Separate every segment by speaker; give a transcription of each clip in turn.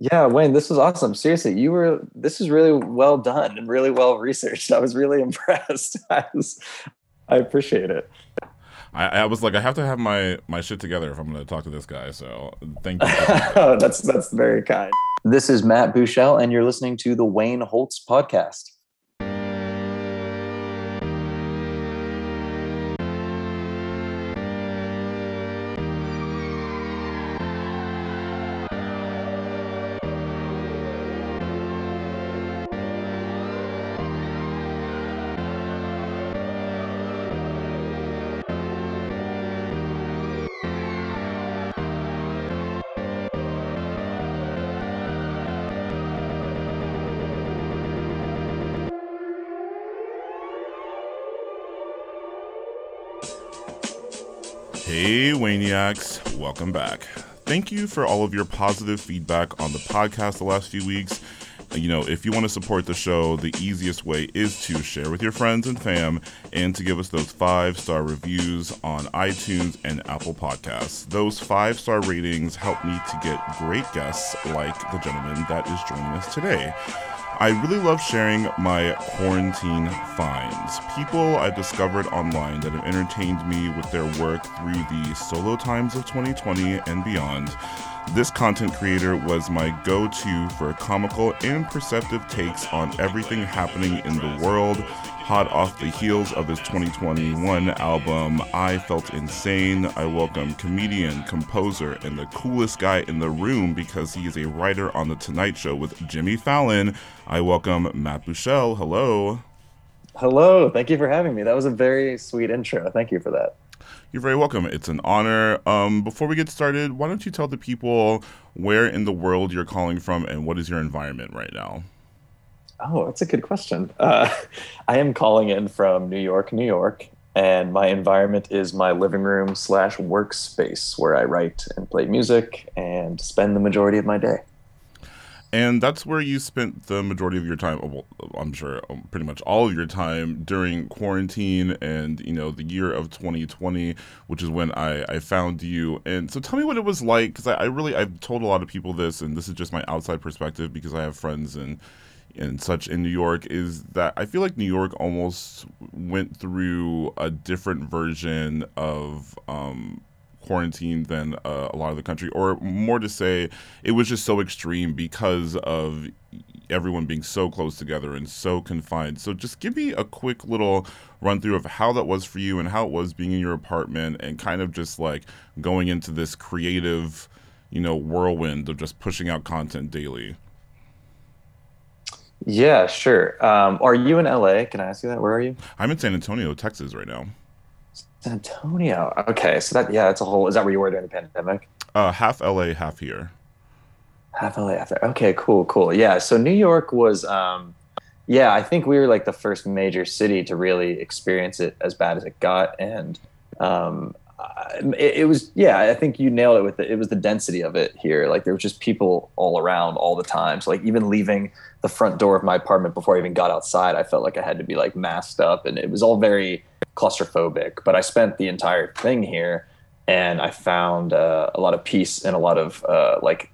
Speaker 1: Yeah, Wayne, this was awesome. Seriously, you were this is really well done and really well researched. I was really impressed. I, was, I appreciate it.
Speaker 2: I, I, was like, I have to have my my shit together if I'm going to talk to this guy. So thank you.
Speaker 1: Oh, that's that's very kind. This is Matt Buechele, and you're listening to the Wayne Holtz podcast.
Speaker 2: Hey, Waniacs, welcome back. Thank you for all of your positive feedback on the podcast the last few weeks. You know, if you want to support the show, the easiest way is to share with your friends and fam and to give us those five star reviews on iTunes and Apple Podcasts. Those five star ratings help me to get great guests like the gentleman that is joining us today. I really love sharing my quarantine finds. People I've discovered online that have entertained me with their work through the solo times of 2020 and beyond. This content creator was my go to for comical and perceptive takes on everything happening in the world hot off the heels of his 2021 album, I Felt Insane. I welcome comedian, composer, and the coolest guy in the room because he is a writer on The Tonight Show with Jimmy Fallon. I welcome Matt Buechele. Hello.
Speaker 1: Hello. Thank you for having me. That was a very sweet intro. Thank you for that.
Speaker 2: You're very welcome. It's an honor. Um, before we get started, why don't you tell the people where in the world you're calling from and what is your environment right now?
Speaker 1: Oh, that's a good question. Uh, I am calling in from New York, New York, and my environment is my living room slash workspace where I write and play music and spend the majority of my day.
Speaker 2: And that's where you spent the majority of your time. Well, I'm sure um, pretty much all of your time during quarantine and you know the year of 2020, which is when I, I found you. And so tell me what it was like, because I, I really I've told a lot of people this, and this is just my outside perspective because I have friends and and such in New York is that I feel like New York almost went through a different version of um, quarantine than uh, a lot of the country, or more to say, it was just so extreme because of everyone being so close together and so confined. So just give me a quick little run through of how that was for you and how it was being in your apartment and kind of just like going into this creative, you know, whirlwind of just pushing out content daily.
Speaker 1: Yeah, sure. Um, are you in LA? Can I ask you that? Where are you?
Speaker 2: I'm in San Antonio, Texas, right now.
Speaker 1: San Antonio. Okay, so that yeah, that's a whole. Is that where you were during the pandemic?
Speaker 2: Uh, half LA, half here.
Speaker 1: Half LA, half there. Okay, cool, cool. Yeah, so New York was. Um, yeah, I think we were like the first major city to really experience it as bad as it got, and um, it, it, was yeah i think you nailed it with it it was the density of it here. Like there was just people all around all the time. So like even leaving the front door of my apartment before i even got outside i felt like i had to be like masked up. And it was all very claustrophobic. But i spent the entire thing here and i found uh, a lot of peace and a lot of uh, like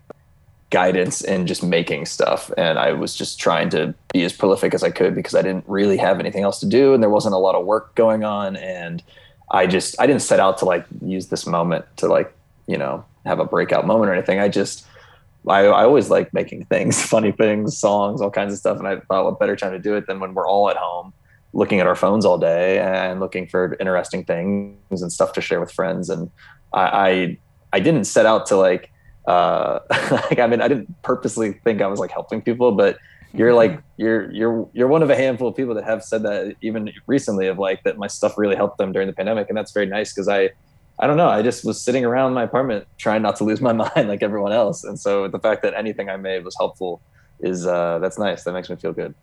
Speaker 1: guidance in just making stuff. And i was just trying to be as prolific as i could because i didn't really have anything else to do and there wasn't a lot of work going on. And I just I didn't set out to like use this moment to like you know have a breakout moment or anything. I just I, I always like making things, funny things, songs, all kinds of stuff, and I thought what better time to do it than when we're all at home looking at our phones all day and looking for interesting things and stuff to share with friends. And I I, I didn't set out to like uh like I mean I didn't purposely think I was like helping people, but you're like you're you're you're one of a handful of people that have said that even recently of like that my stuff really helped them during the pandemic and that's very nice because i i don't know i just was sitting around my apartment trying not to lose my mind like everyone else. And so the fact that anything i made was helpful is uh that's nice. That makes me feel good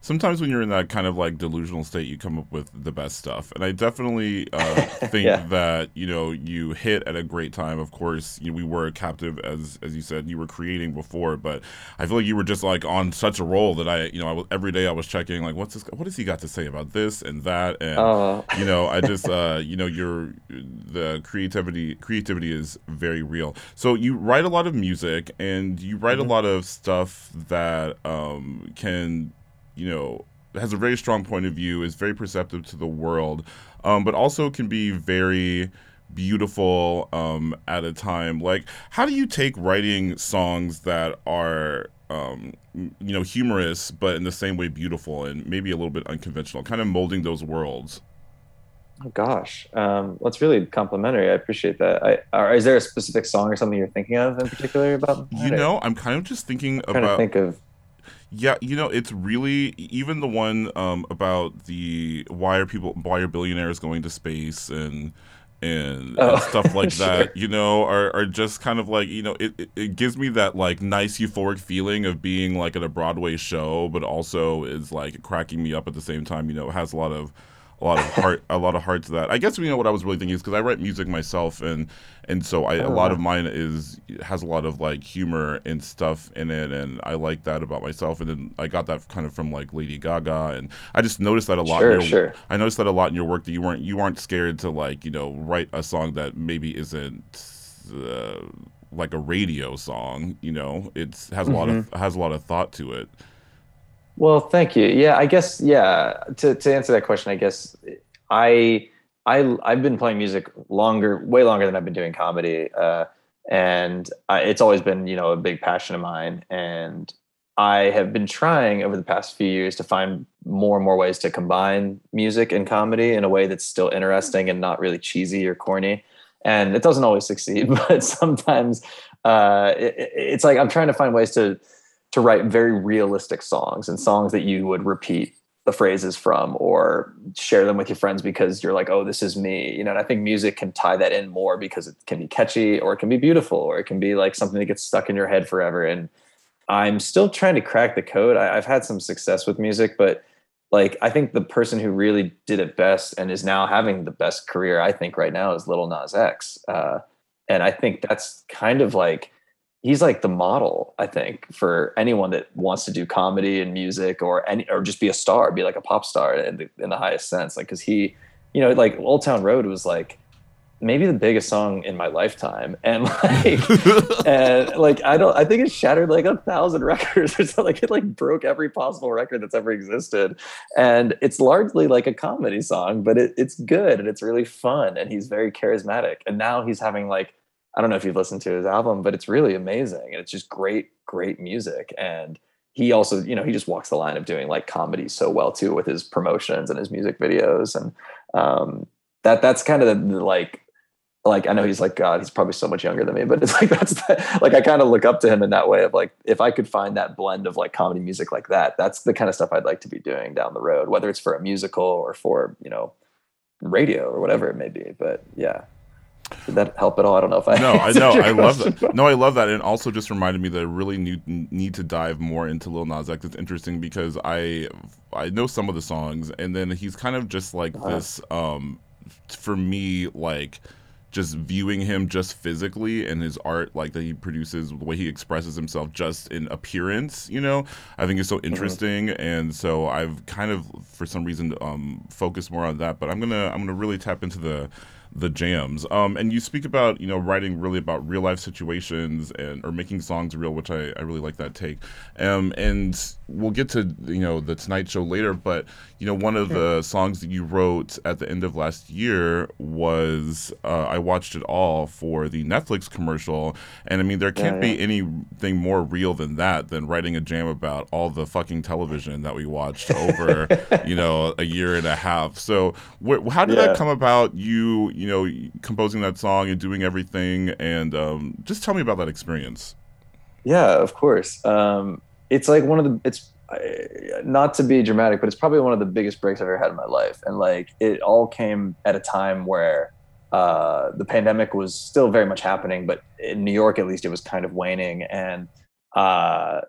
Speaker 2: sometimes when you're in that kind of like delusional state, you come up with the best stuff. And I definitely uh, think yeah. that you know you hit at a great time. Of course, you know, we were captive as as you said you were creating before, but I feel like you were just like on such a roll that I you know I was, every day I was checking like what's this what has he got to say about this and that and uh. you know I just uh, you know your the creativity creativity is very real. So you write a lot of music and you write mm-hmm. a lot of stuff that um, can you know has a very strong point of view, is very perceptive to the world, um, but also can be very beautiful um, at a time. Like, how do you take writing songs that are um, you know humorous, but in the same way beautiful and maybe a little bit unconventional, kind of molding those worlds?
Speaker 1: Oh gosh, um, it's really complimentary. I appreciate that. I, are, is there a specific song or something you're thinking of in particular about?
Speaker 2: You know, I'm kind of just thinking I'm about.
Speaker 1: think of
Speaker 2: yeah, you know, it's really even the one um, about the why are people why are billionaires going to space and and, oh, and stuff like sure. that, you know, are, are just kind of like, you know, it, it, it, gives me that like nice euphoric feeling of being like at a Broadway show, but also is like cracking me up at the same time, you know, it has a lot of a lot of heart a lot of heart to that. I guess you know what I was really thinking is because I write music myself and and so I, a lot of mine is has a lot of like humor and stuff in it and I like that about myself and then I got that kind of from like Lady Gaga and I just noticed that a lot.
Speaker 1: Sure,
Speaker 2: your,
Speaker 1: sure.
Speaker 2: I noticed that a lot in your work that you weren't you aren't scared to like you know write a song that maybe isn't. Uh, like a radio song, you know, it's has a mm-hmm. lot of mm-hmm. has a lot of thought to it.
Speaker 1: Well, thank you. Yeah, I guess yeah. To to answer that question, I guess I I I've been playing music longer, way longer than I've been doing comedy, uh, and I, it's always been you know a big passion of mine. And I have been trying over the past few years to find more and more ways to combine music and comedy in a way that's still interesting and not really cheesy or corny. And it doesn't always succeed, but sometimes uh, it, it's like I'm trying to find ways to to write very realistic songs and songs that you would repeat the phrases from or share them with your friends because you're like, oh, this is me. You know, and I think music can tie that in more because it can be catchy or it can be beautiful or it can be like something that gets stuck in your head forever. And I'm still trying to crack the code. I, have had some success with music, but like I think the person who really did it best and is now having the best career, I think right now is Lil Nas X. Uh, and I think that's kind of like he's like the model i think for anyone that wants to do comedy and music or any or just be a star be like a pop star in the, in the highest sense. Like because he you know like old town road was like maybe the biggest song in my lifetime. And like and like i don't i think it shattered like a thousand records or something. Like it like broke every possible record that's ever existed. And it's largely like a comedy song but it, it's good and it's really fun and he's very charismatic. And now he's having like I don't know if you've listened to his album, but it's really amazing and it's just great, great music. And he also, you know, he just walks the line of doing like comedy so well too with his promotions and his music videos. And um, that that's kind of the, like like I know he's like God, he's probably so much younger than me, but it's like that's the, like I kind of look up to him in that way of like if I could find that blend of like comedy music like that, that's the kind of stuff I'd like to be doing down the road, whether it's for a musical or for you know radio or whatever it may be. But yeah. Did that help at all? I don't know if I.
Speaker 2: No, I know. I love that. No, I love that, and also just reminded me that I really need need to dive more into Lil Nas X. It's interesting because I I know some of the songs, and then he's kind of just like uh-huh. this. Um, for me, like just viewing him just physically and his art like that he produces the way he expresses himself just in appearance you know i think is so mm-hmm. interesting mm-hmm. and so i've kind of for some reason um focused more on that but i'm gonna i'm gonna really tap into the the jams. Um, and you speak about you know writing really about real life situations and or making songs real, which I, I really like that take. Um, and we'll get to you know the Tonight Show later, but you know one of the songs that you wrote at the end of last year was uh, I watched it all for the Netflix commercial, and I mean there can't yeah, yeah. be anything more real than that than writing a jam about all the fucking television that we watched over you know a year and a half. So wh- how did yeah. that come about? You you know, composing that song and doing everything. And um, just tell me about that experience.
Speaker 1: Yeah, of course. Um, it's like one of the, it's not to be dramatic, but it's probably one of the biggest breaks I've ever had in my life. And like, it all came at a time where uh, the pandemic was still very much happening, but in New York, at least, it was kind of waning. And uh,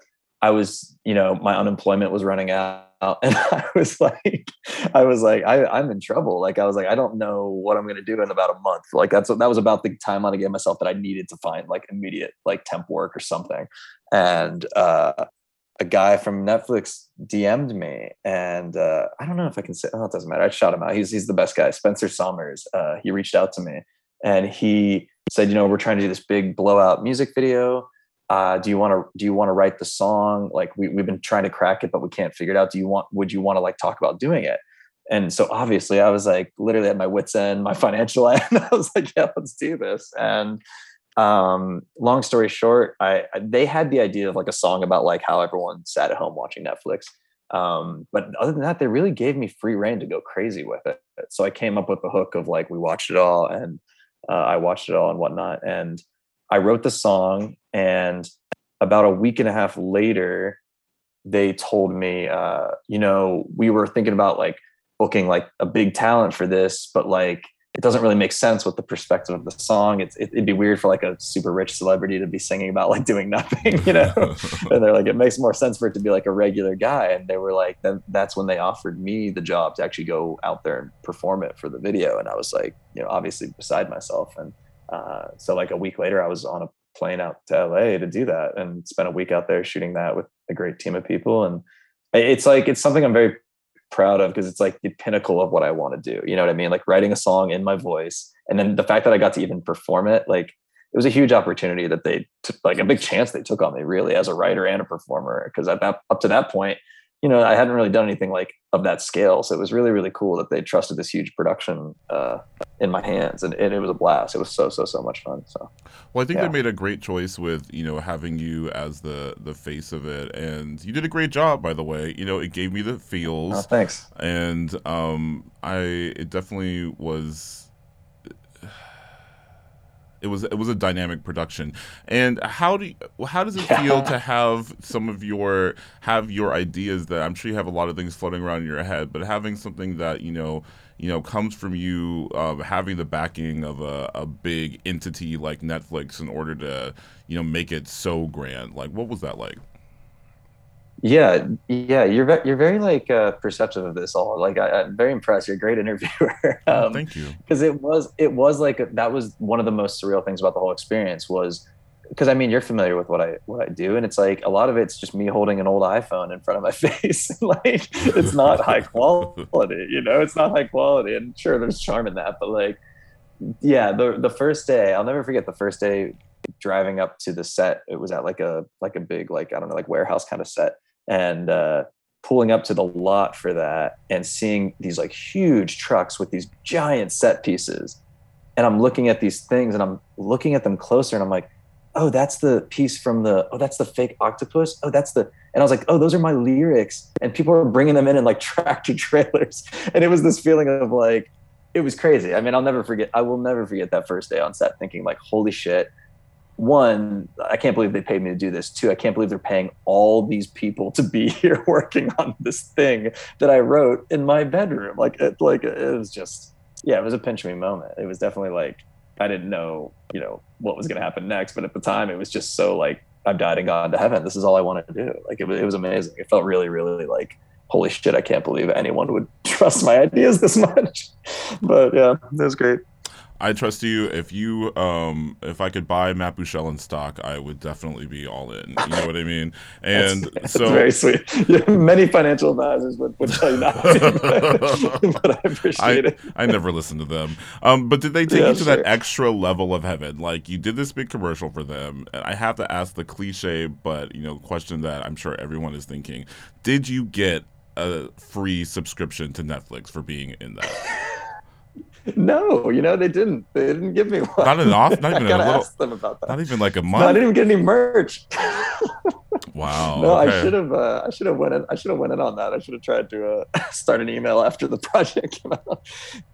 Speaker 1: I was, you know, my unemployment was running out and I was like, I was like, I, I'm in trouble. Like I was like, I don't know what I'm gonna do in about a month. Like that's that was about the timeline i gave myself that I needed to find like immediate like temp work or something. And uh a guy from Netflix DM'd me, and uh, I don't know if I can say. Oh, it doesn't matter. I shot him out. He's he's the best guy. Spencer Summers. Uh, he reached out to me, and he said, you know, we're trying to do this big blowout music video uh, do you want to do you want to write the song? Like we, we've been trying to crack it but we can't figure it out. Do you want would you want to like talk about doing it? And so obviously i was like literally at my wits end my financial end. I was like yeah let's do this. And um, long story short I, I, they had the idea of like a song about like how everyone sat at home watching netflix. Um, but other than that they really gave me free reign to go crazy with it. So i came up with the hook of like we watched it all and uh, i watched it all and whatnot. And I wrote the song, and about a week and a half later, they told me, uh, you know, we were thinking about like booking like a big talent for this, but like it doesn't really make sense with the perspective of the song. It's it, would be weird for like a super rich celebrity to be singing about like doing nothing, you know. and they're like, it makes more sense for it to be like a regular guy. And they were like, then that's when they offered me the job to actually go out there and perform it for the video. And I was like, you know, obviously beside myself and uh, so like a week later, I was on a plane out to LA to do that and spent a week out there shooting that with a great team of people. And it's like it's something I'm very proud of because it's like the pinnacle of what I want to do. You know what I mean? Like writing a song in my voice, and then the fact that I got to even perform it, like it was a huge opportunity that they took, like a big chance they took on me, really, as a writer and a performer. Because at that up to that point, you know, I hadn't really done anything like of that scale. So it was really, really cool that they trusted this huge production uh, in my hands, and, and, it was a blast. It was so, so, so much fun. So,
Speaker 2: well, I think yeah. they made a great choice with you know having you as the the face of it, and you did a great job, by the way. You know, it gave me the feels.
Speaker 1: Oh, thanks.
Speaker 2: And um, I it definitely was it was it was a dynamic production. And how do you, how does it feel to have some of your have your ideas that I'm sure you have a lot of things floating around in your head, but having something that you know you know comes from you uh, having the backing of a, a big entity like Netflix in order to you know make it so grand. Like, what was that like?
Speaker 1: Yeah, yeah, you're ve- you're very like uh, perceptive of this all. Like I, am very impressed. You're a great interviewer.
Speaker 2: Oh, um, oh, thank you.
Speaker 1: Because it was it was like a, that was one of the most surreal things about the whole experience was because I mean you're familiar with what I what I do, and it's like a lot of it's just me holding an old iPhone in front of my face. like it's not high quality, you know, it's not high quality, and sure there's charm in that, but like yeah, the the first day I'll never forget the first day driving up to the set. It was at like a like a big like I don't know like warehouse kind of set and uh, pulling up to the lot for that and seeing these like huge trucks with these giant set pieces. And i'm looking at these things and i'm looking at them closer and i'm like oh that's the piece from the oh that's the fake octopus? Oh that's the and i was like oh those are my lyrics. And people were bringing them in in like tractor trailers. And it was this feeling of like it was crazy. I mean i'll never forget i will never forget that first day on set thinking like holy shit one, I can't believe they paid me to do this. Two, I can't believe they're paying all these people to be here working on this thing that I wrote in my bedroom. Like, it, like it was just, yeah, it was a pinch me moment. It was definitely like I didn't know, you know, what was going to happen next, but at the time, it was just so like I've died and gone to heaven. This is all I wanted to do. Like, it it was amazing. It felt really, really like holy shit. I can't believe anyone would trust my ideas this much. But yeah, it was great.
Speaker 2: I trust you. If you, um, if I could buy Matt Buechele in stock, I would definitely be all in. You know what I mean? And
Speaker 1: that's, that's
Speaker 2: so
Speaker 1: very sweet. Yeah, many financial advisors would, would tell you not, to, but, I appreciate
Speaker 2: I,
Speaker 1: it.
Speaker 2: I never listened to them. Um, but did they take yeah, you to sure. that extra level of heaven? Like you did this big commercial for them, and I have to ask the cliche, but you know, question that I'm sure everyone is thinking: Did you get a free subscription to Netflix for being in that?
Speaker 1: No, you know they didn't. They didn't give me one.
Speaker 2: Not an off. Not even
Speaker 1: I gotta
Speaker 2: a little,
Speaker 1: ask them about that.
Speaker 2: Not even like a month.
Speaker 1: No, I didn't even get any merch.
Speaker 2: wow.
Speaker 1: No,
Speaker 2: okay.
Speaker 1: I should have. Uh, I should have went in. I should have went in on that. I should have tried to uh, start an email after the project came out,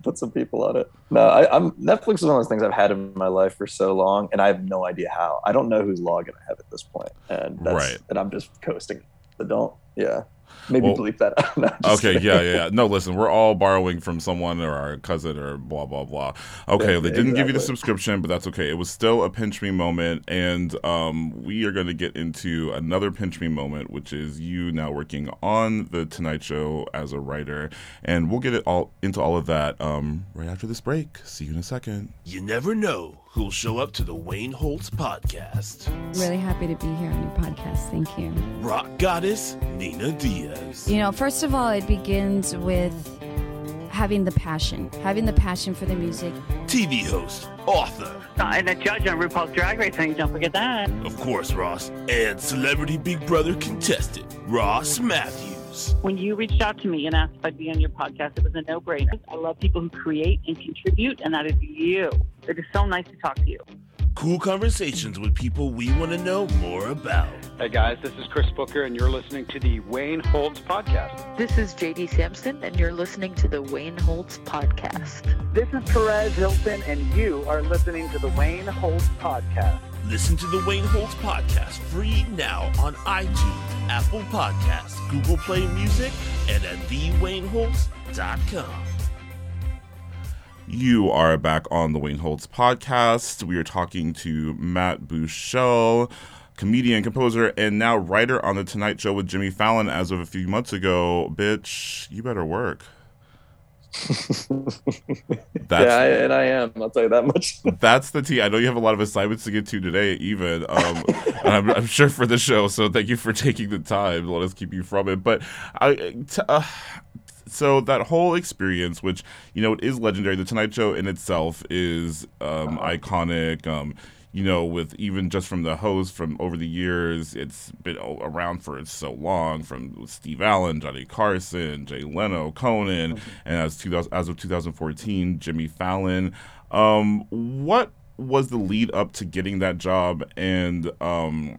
Speaker 1: put some people on it. No, I, am Netflix is one of those things I've had in my life for so long, and I have no idea how. I don't know whose login I have at this point, and that's,
Speaker 2: right.
Speaker 1: and I'm just coasting. But don't. Yeah. Maybe well, bleep that out.
Speaker 2: No, okay, yeah, yeah, yeah. No, listen, we're all borrowing from someone or our cousin or blah blah blah. Okay, yeah, they didn't exactly. give you the subscription, but that's okay. It was still a pinch me moment, and um, we are going to get into another pinch me moment, which is you now working on the Tonight Show as a writer, and we'll get it all into all of that um, right after this break. See you in a second.
Speaker 3: You never know who'll show up to the Wayne Holtz podcast.
Speaker 4: Really happy to be here on your podcast. Thank you.
Speaker 3: Rock goddess Nina Diaz.
Speaker 4: You know, first of all, it begins with having the passion, having the passion for the music.
Speaker 3: TV host, author,
Speaker 5: and a judge on RuPaul's Drag Race. Don't forget that.
Speaker 3: Of course, Ross. And celebrity Big Brother contestant, Ross Mathews.
Speaker 5: When you reached out to me and asked if I'd be on your podcast, it was a no brainer. I love people who create and contribute, and that is you. It is so nice to talk to you.
Speaker 3: Cool conversations with people we want to know more about.
Speaker 6: Hey guys, this is Chris Booker, and you're listening to the Wayne Holtz Podcast.
Speaker 7: This is JD Sampson, and you're listening to the Wayne Holtz Podcast.
Speaker 8: This is Perez Hilton, and you are listening to the Wayne Holtz Podcast.
Speaker 3: Listen to the Wayne Holtz podcast free now on iTunes, Apple Podcasts, Google Play Music, and at thewayneholtz.com.
Speaker 2: You are back on the Wayne Holtz podcast. We are talking to Matt Buechele, comedian, composer, and now writer on The Tonight Show with Jimmy Fallon as of a few months ago. Bitch, you better work.
Speaker 1: yeah, I, and I am. I'll tell you that much.
Speaker 2: that's the tea. I know you have a lot of assignments to get to today, even. Um, I'm, I'm, sure for the show. So thank you for taking the time. Let us keep you from it. But I, t- uh, so that whole experience, which you know, it is legendary. The Tonight Show in itself is um, uh-huh. iconic. Um, you know, with even just from the host from over the years, it's been around for so long. From Steve Allen, Johnny Carson, Jay Leno, Conan, mm-hmm. and as 2000, as of 2014, Jimmy Fallon. Um, what was the lead up to getting that job? And um,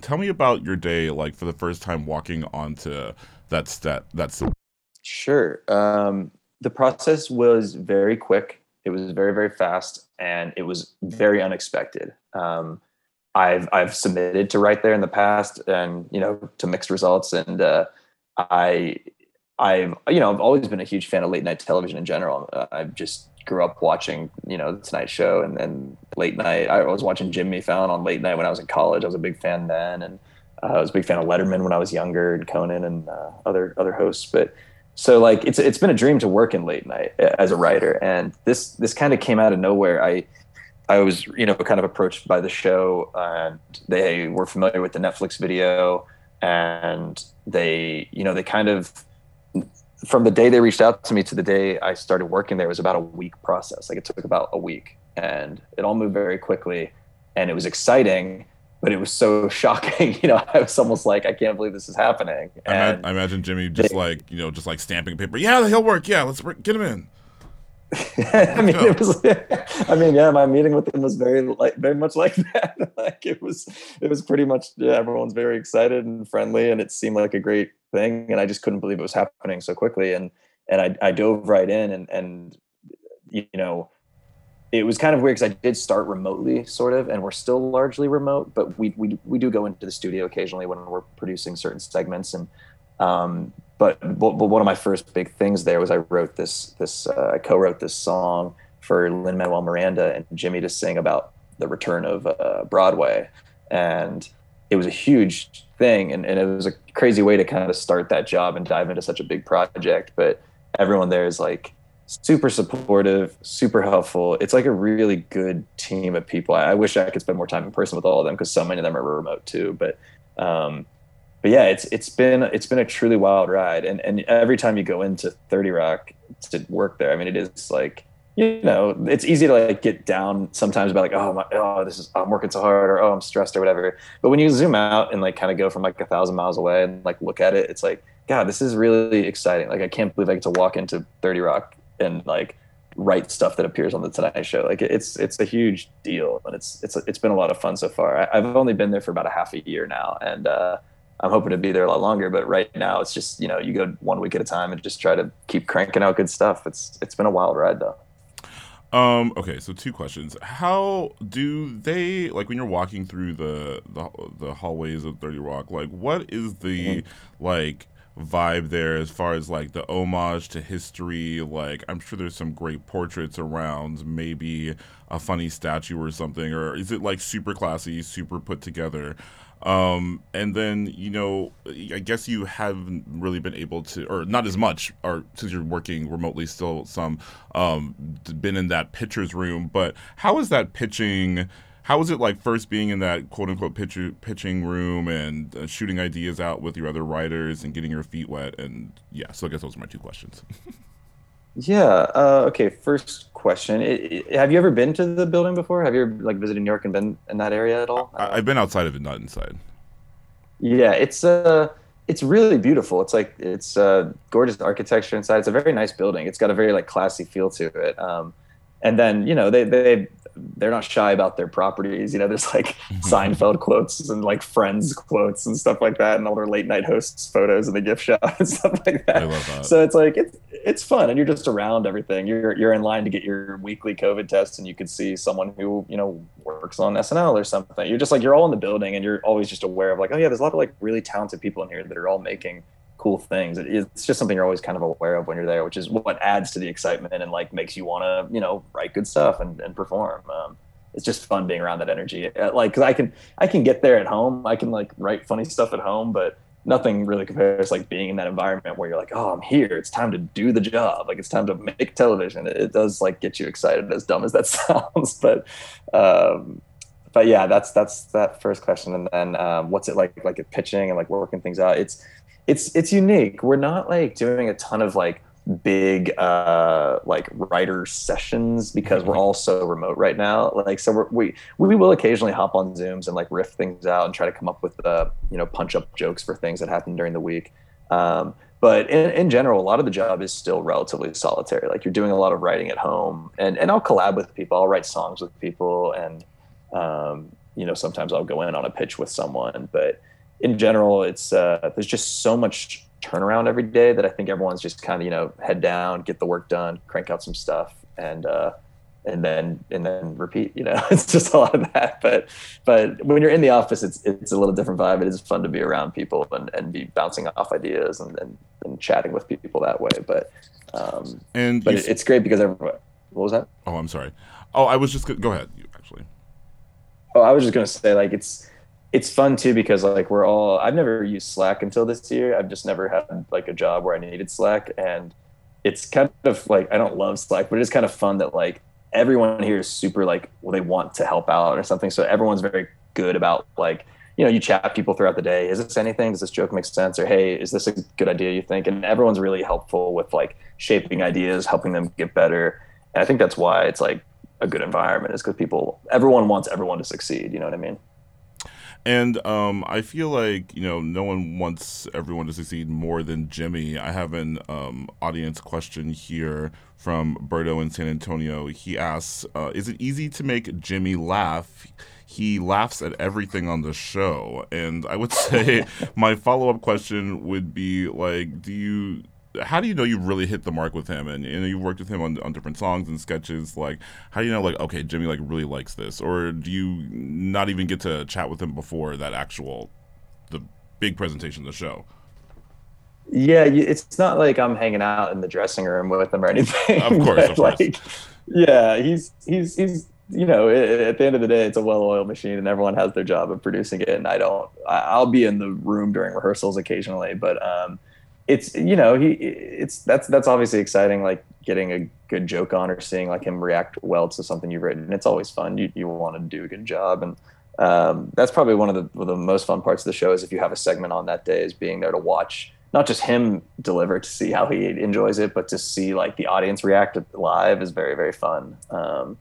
Speaker 2: tell me about your day, like for the first time walking onto that set. That's
Speaker 1: sure. Um, the process was very quick. It was very very fast and it was very unexpected. Um, I've I've submitted to write there in the past, and you know to mixed results, and uh, I I've you know I've always been a huge fan of late night television in general. Uh, I just grew up watching you know the Tonight Show and then late night. I was watching Jimmy Fallon on late night when I was in college. I was a big fan then, and uh, I was a big fan of Letterman when I was younger, and Conan and uh, other other hosts. But so like it's it's been a dream to work in late night as a writer. And this this kind of came out of nowhere. I i was you know kind of approached by the show and they were familiar with the netflix video and they you know they kind of from the day they reached out to me to the day i started working there was about a week process. Like it took about a week and it all moved very quickly and it was exciting but it was so shocking. You know, I was almost like, I can't believe this is happening.
Speaker 2: And I, imagine Jimmy just they, like, you know, just like stamping paper. Yeah, he'll work. Yeah, let's get him in.
Speaker 1: I mean, it was. I mean, yeah, my meeting with him was very like very much like that. like it was, it was pretty much. Yeah, everyone's very excited and friendly, and it seemed like a great thing. And I just couldn't believe it was happening so quickly. And and I, I dove right in, and and you know, it was kind of weird because I did start remotely, sort of, and we're still largely remote, but we we we do go into the studio occasionally when we're producing certain segments. And um, but, but one of my first big things there was I wrote this this uh, I co-wrote this song for Lin Manuel Miranda and Jimmy to sing about the return of uh, Broadway, and it was a huge thing, and, and it was a crazy way to kind of start that job and dive into such a big project. But everyone there is like super supportive, super helpful. It's like a really good team of people. I, I wish I could spend more time in person with all of them because so many of them are remote too. But um, but yeah, it's it's been it's been a truly wild ride. And and every time you go into Thirty Rock to work there, I mean, it is like you know, it's easy to like get down sometimes about like, oh my, oh, this is I'm working so hard, or oh, I'm stressed, or whatever. But when you zoom out and like kind of go from like a thousand miles away and like look at it, it's like, God, this is really exciting. Like I can't believe I get to walk into Thirty Rock and like write stuff that appears on the Tonight Show. Like it's it's a huge deal, and it's it's it's been a lot of fun so far. I, have only been there for about a half a year now, and uh, I'm hoping to be there a lot longer. But right now, it's just you know you go one week at a time and just try to keep cranking out good stuff. It's it's been a wild ride though.
Speaker 2: Um. Okay. So two questions. How do they like when you're walking through the the, the hallways of Thirty Rock? Like, what is the mm-hmm. like vibe there as far as like the homage to history. Like I'm sure there's some great portraits around, maybe a funny statue or something, or is it like super classy, super put together? Um, and then you know, I guess you haven't really been able to, or not as much, or since you're working remotely, still some, um, been in that pitcher's room. But how is that pitching? How was it like first being in that quote unquote pitcher, pitching room and uh, shooting ideas out with your other writers and getting your feet wet? And yeah, so I guess those are my two questions.
Speaker 1: yeah. Uh, okay. First question: it, it, Have you ever been to the building before? Have you ever like visited New York and been in that area at all?
Speaker 2: I, have been outside of it, not inside.
Speaker 1: Yeah, it's uh, it's really beautiful. It's like it's uh, gorgeous architecture inside. It's a very nice building. It's got a very like classy feel to it. Um, and then you know they they they're not shy about their properties. You know, there's like Seinfeld quotes and like Friends quotes and stuff like that, and all their late night hosts photos in the gift shop and stuff like that.
Speaker 2: That.
Speaker 1: So it's like it's it's fun, and you're just around everything. You're you're in line to get your weekly COVID test, and you could see someone who you know works on SNL or something. You're just like you're all in the building, and you're always just aware of like, oh yeah, there's a lot of like really talented people in here that are all making cool things. it's just something you're always kind of aware of when you're there, which is what adds to the excitement and like makes you want to, you know, write good stuff and, and perform. Um, it's just fun being around that energy. Uh, like, cause I can, I can get there at home. I can like write funny stuff at home, but nothing really compares like being in that environment where you're like, oh, I'm here. It's time to do the job. Like it's time to make television. It, it does like get you excited, as dumb as that sounds. but, um, but yeah, that's that's that first question. And then um, what's it like like pitching and like working things out? It's it's it's unique. We're not like doing a ton of like big uh like writer sessions because we're all so remote right now. Like so we're, we we will occasionally hop on zooms and like riff things out and try to come up with uh you know punch up jokes for things that happen during the week. Um but in, in general a lot of the job is still relatively solitary. Like you're doing a lot of writing at home and and i'll collab with people. I'll write songs with people and um you know sometimes i'll go in on a pitch with someone but in general, it's uh, there's just so much turnaround every day that I think everyone's just kind of you know head down, get the work done, crank out some stuff, and uh, and then and then repeat. You know, it's just a lot of that. But but when you're in the office, it's it's a little different vibe. It is fun to be around people and, and be bouncing off ideas and, and, and chatting with people that way. But um,
Speaker 2: and
Speaker 1: but it, it's great because everyone. What was that?
Speaker 2: Oh, I'm sorry. Oh, I was just go ahead. You actually.
Speaker 1: Oh, I was just gonna say like it's it's fun too because like we're all I've never used Slack until this year. I've just never had like a job where I needed Slack and it's kind of like I don't love Slack, but it's kind of fun that like everyone here is super like well they want to help out or something. So everyone's very good about like you know you chat people throughout the day. Is this anything? Does this joke make sense? Or hey, is this a good idea you think? And everyone's really helpful with like shaping ideas, helping them get better. And I think that's why it's like a good environment is because people everyone wants everyone to succeed. You know what I mean?
Speaker 2: And um, I feel like you know no one wants everyone to succeed more than Jimmy. I have an um, audience question here from Berto in San Antonio. He asks, uh, "Is it easy to make Jimmy laugh?" He laughs at everything on the show, and I would say my follow up question would be like, "Do you?" How do you know you really hit the mark with him? And you know you've worked with him on, on different songs and sketches like how do you know like okay jimmy like really likes this? Or do you not even get to chat with him before that actual the big presentation of the show?
Speaker 1: Yeah it's not like i'm hanging out in the dressing room with him or anything.
Speaker 2: Of course, of course.
Speaker 1: like yeah he's he's he's you know at the end of the day it's a well-oiled machine and everyone has their job of producing it. And i don't i'll be in the room during rehearsals occasionally but um it's you know he it's that's that's obviously exciting like getting a good joke on or seeing like him react well to something you've written. It's always fun. You, you want to do a good job. And um, that's probably one of the, the most fun parts of the show is if you have a segment on that day is being there to watch not just him deliver to see how he enjoys it but to see like the audience react live is very very fun. Um,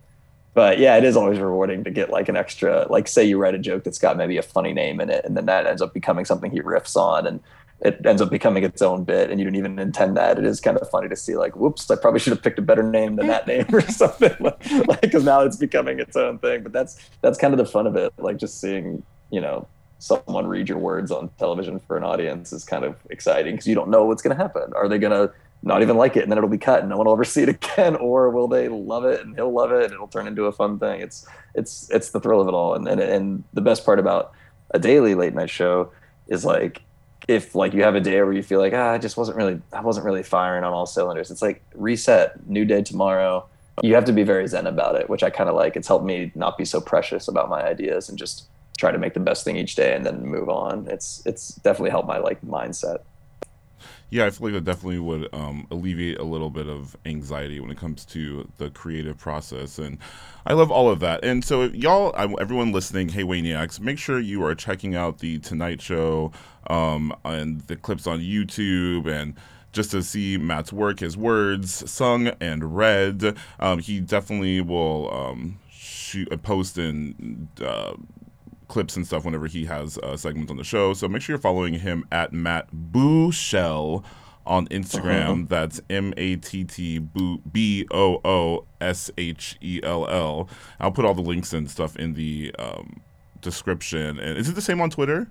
Speaker 1: but yeah it is always rewarding to get like an extra like say you write a joke that's got maybe a funny name in it and then that ends up becoming something he riffs on and it ends up becoming its own bit and you didn't even intend that. It is kind of funny to see like, whoops, I probably should have picked a better name than that name or something like, because now it's becoming its own thing. But that's, that's kind of the fun of it. Like just seeing, you know, someone read your words on television for an audience is kind of exciting because you don't know what's going to happen. Are they going to not even like it and then it'll be cut and no one will ever see it again or will they love it and he'll love it and it'll turn into a fun thing it's it's it's the thrill of it all and and, and the best part about a daily late night show is like if like you have a day where you feel like ah, I just wasn't really I wasn't really firing on all cylinders. It's like reset, new day tomorrow. You have to be very zen about it, which I kind of like. It's helped me not be so precious about my ideas and just try to make the best thing each day and then move on. It's it's definitely helped my like mindset.
Speaker 2: Yeah, I feel like that definitely would um, alleviate a little bit of anxiety when it comes to the creative process, and I love all of that. And so, if y'all, everyone listening, hey Waniacs, make sure you are checking out the Tonight Show um, and the clips on YouTube and just to see Matt's work, his words sung and read. Um, he definitely will um, shoot, a post and uh, clips and stuff whenever he has uh, segments on the show. So make sure you're following him at Matt Booshell on Instagram. Uh-huh. That's M A T T B O O S H E L L. I'll put all the links and stuff in the um, description. And is it the same on Twitter?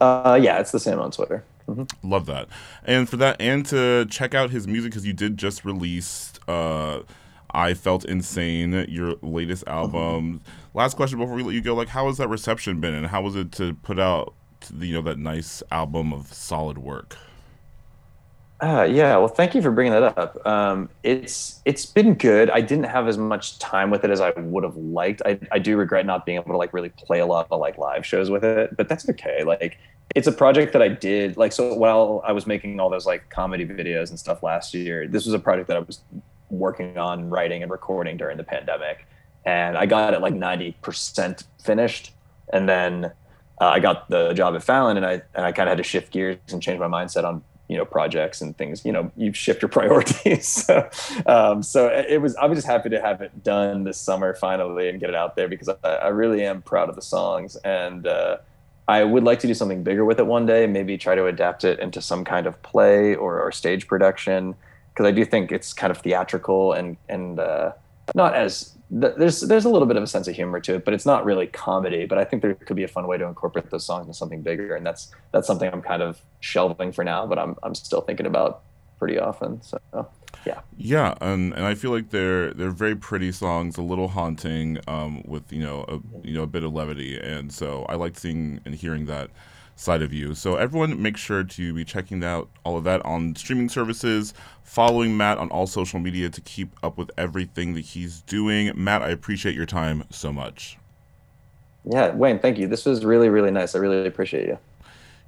Speaker 1: Uh, yeah, it's the same on Twitter.
Speaker 2: Mm-hmm. Love that. And for that, and to check out his music because you did just release. Uh, I felt insane. Your latest mm-hmm. Last question before we let you go. Like, how has that reception been, and how was it to put out, you know, that nice album of solid work?
Speaker 1: Uh, yeah, well, thank you for bringing that up. Um, it's it's been good. I didn't have as much time with it as I would have liked. I, I do regret not being able to like really play a lot of like live shows with it, but that's okay. Like, it's a project that I did. Like, so while I was making all those like comedy videos and stuff last year, this was a project that I was working on writing and recording during the pandemic, and I got it like ninety percent finished, and then uh, I got the job at Fallon, and I and I kind of had to shift gears and change my mindset on you know projects and things. You know, you shift your priorities. so, um, so it was. I was just happy to have it done this summer finally and get it out there because I, I really am proud of the songs and. Uh, I would like to do something bigger with it one day, maybe try to adapt it into some kind of play or, or stage production because I do think it's kind of theatrical and and uh, not as there's there's a little bit of a sense of humor to it, but it's not really comedy. But I think there could be a fun way to incorporate those songs into something bigger, and that's that's something I'm kind of shelving for now, but I'm I'm still thinking about pretty often. So yeah,
Speaker 2: yeah, and and I feel like they're they're very pretty songs, a little haunting, um, with you know a you know a bit of levity, and so I like seeing and hearing that side of you. So everyone, make sure to be checking out all of that on streaming services, following Matt on all social media to keep up with everything that he's doing. Matt, I appreciate your time so much.
Speaker 1: Yeah, Wayne, thank you. This was really, really nice. I really appreciate you.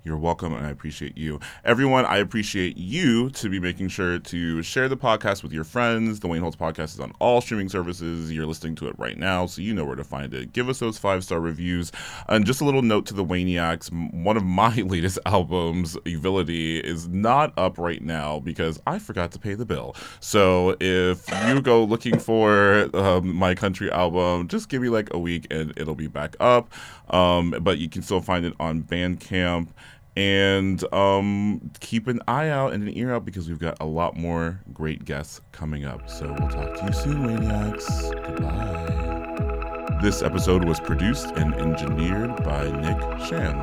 Speaker 2: You're welcome, and I appreciate you. Everyone, I appreciate you to be making sure to share the podcast with your friends. The Wayne Holtz podcast is on all streaming services. You're listening to it right now, so you know where to find it. Give us those five star reviews. And just a little note to the Waniacs one of my latest albums, Evility, is not up right now because I forgot to pay the bill. So if you go looking for um, my country album, just give me like a week and it'll be back up. Um, but you can still find it on Bandcamp and um, keep an eye out and an ear out because we've got a lot more great guests coming up. So we'll talk to you soon, Waniacs. Goodbye. This episode was produced and engineered by Nick Sham.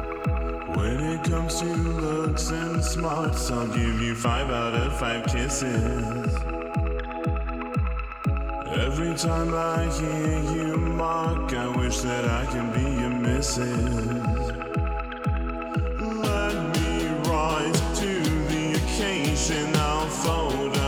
Speaker 2: When it comes to looks and smarts, I'll give you five out of five kisses. Every time I hear you mock, I wish that I can be your missus rise to the occasion. I'll fold.